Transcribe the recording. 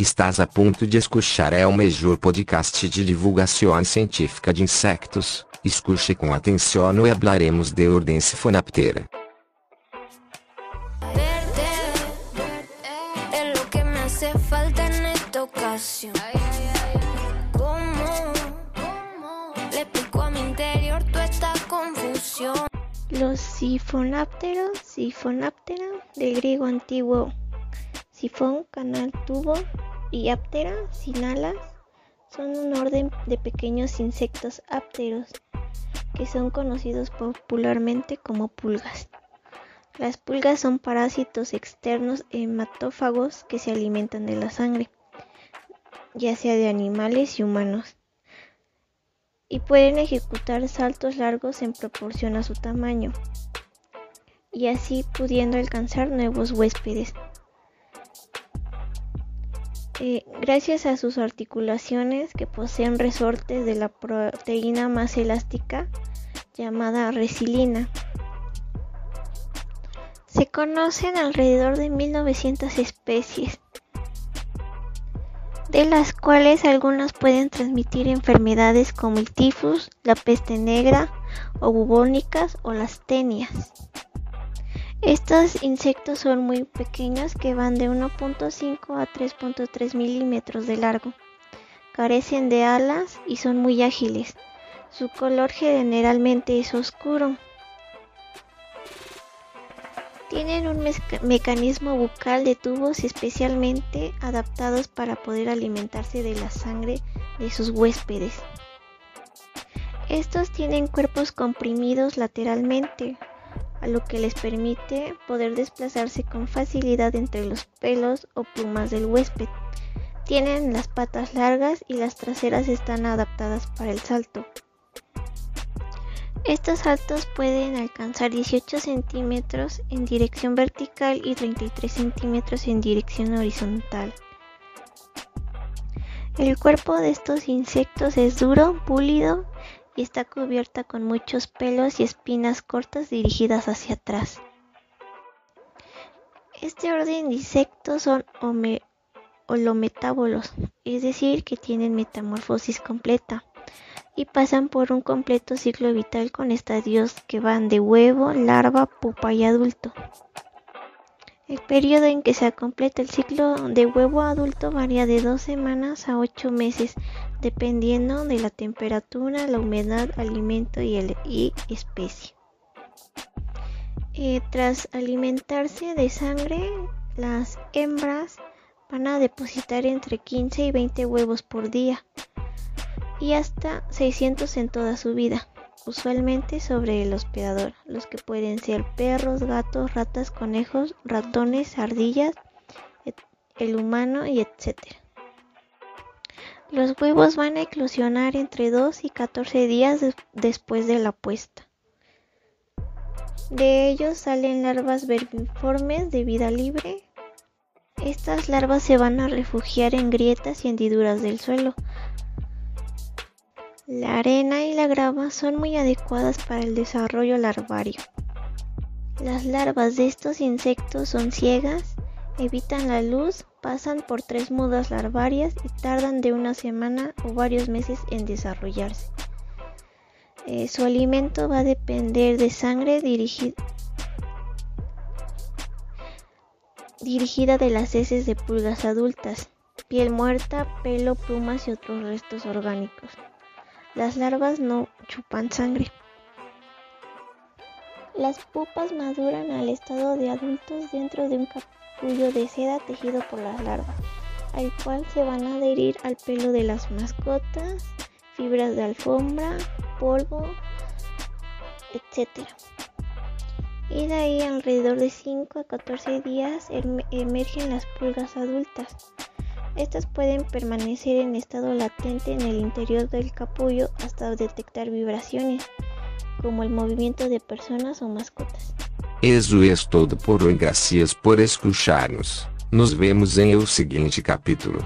Estás a ponto de escuchar é o melhor podcast de divulgação científica de insectos. Escute com atenção e hablaremos de ordem sifonaptera. Verte es lo que me hace falta en esta ocasión. ¿Cómo le explico a mi interior toda esta confusión? Los sifonápteros, sifonáptera, del griego antiguo sifón, canal, tubo y áptera, sin alas, son un orden de pequeños insectos ápteros que son conocidos popularmente como pulgas. Las pulgas son parásitos externos hematófagos que se alimentan de la sangre, ya sea de animales y humanos, y pueden ejecutar saltos largos en proporción a su tamaño, y así pudiendo alcanzar nuevos huéspedes. Eh, gracias a sus articulaciones que poseen resortes de la proteína más elástica llamada resilina. Se conocen alrededor de 1900 especies, de las cuales algunas pueden transmitir enfermedades como el tifus, la peste negra o bubónicas o las tenias. Estos insectos son muy pequeños que van de 1.5 a 3.3 milímetros de largo. Carecen de alas y son muy ágiles. Su color generalmente es oscuro. Tienen un mecanismo bucal de tubos especialmente adaptados para poder alimentarse de la sangre de sus huéspedes. Estos tienen cuerpos comprimidos lateralmente, lo que les permite poder desplazarse con facilidad entre los pelos o plumas del huésped. Tienen las patas largas y las traseras están adaptadas para el salto. Estos saltos pueden alcanzar 18 centímetros en dirección vertical y 33 centímetros en dirección horizontal. El cuerpo de estos insectos es duro, pulido y está cubierta con muchos pelos y espinas cortas dirigidas hacia atrás. Este orden de insectos son holometábolos, es decir, que tienen metamorfosis completa y pasan por un completo ciclo vital con estadios que van de huevo, larva, pupa y adulto. El periodo en que se completa el ciclo de huevo adulto varía de dos semanas a ocho meses, dependiendo de la temperatura, la humedad, alimento y, el, especie. Eh, tras alimentarse de sangre, las hembras van a depositar entre 15 y 20 huevos por día y hasta 600 en toda su vida usualmente sobre el hospedador, los que pueden ser perros, gatos, ratas, conejos, ratones, ardillas, el humano y etc. Los huevos van a eclosionar entre 2 y 14 días después de la puesta. De ellos salen larvas vermiformes de vida libre. Estas larvas se van a refugiar en grietas y hendiduras del suelo, la arena y la grava son muy adecuadas para el desarrollo larvario. Las larvas de estos insectos son ciegas, evitan la luz, pasan por tres mudas larvarias y tardan de una semana o varios meses en desarrollarse. Eh, su alimento va a depender de sangre dirigida dirigida de las heces de pulgas adultas, piel muerta, pelo, plumas y otros restos orgánicos. Las larvas no chupan sangre. Las pupas maduran al estado de adultos dentro de un capullo de seda tejido por las larvas, al cual se van a adherir al pelo de las mascotas, fibras de alfombra, polvo, etc. Y de ahí alrededor de 5 a 14 días emergen las pulgas adultas. Estas pueden permanecer en estado latente en el interior del capullo hasta detectar vibraciones, como el movimiento de personas o mascotas. Eso es todo por hoy. Gracias por escucharnos. Nos vemos en el siguiente capítulo.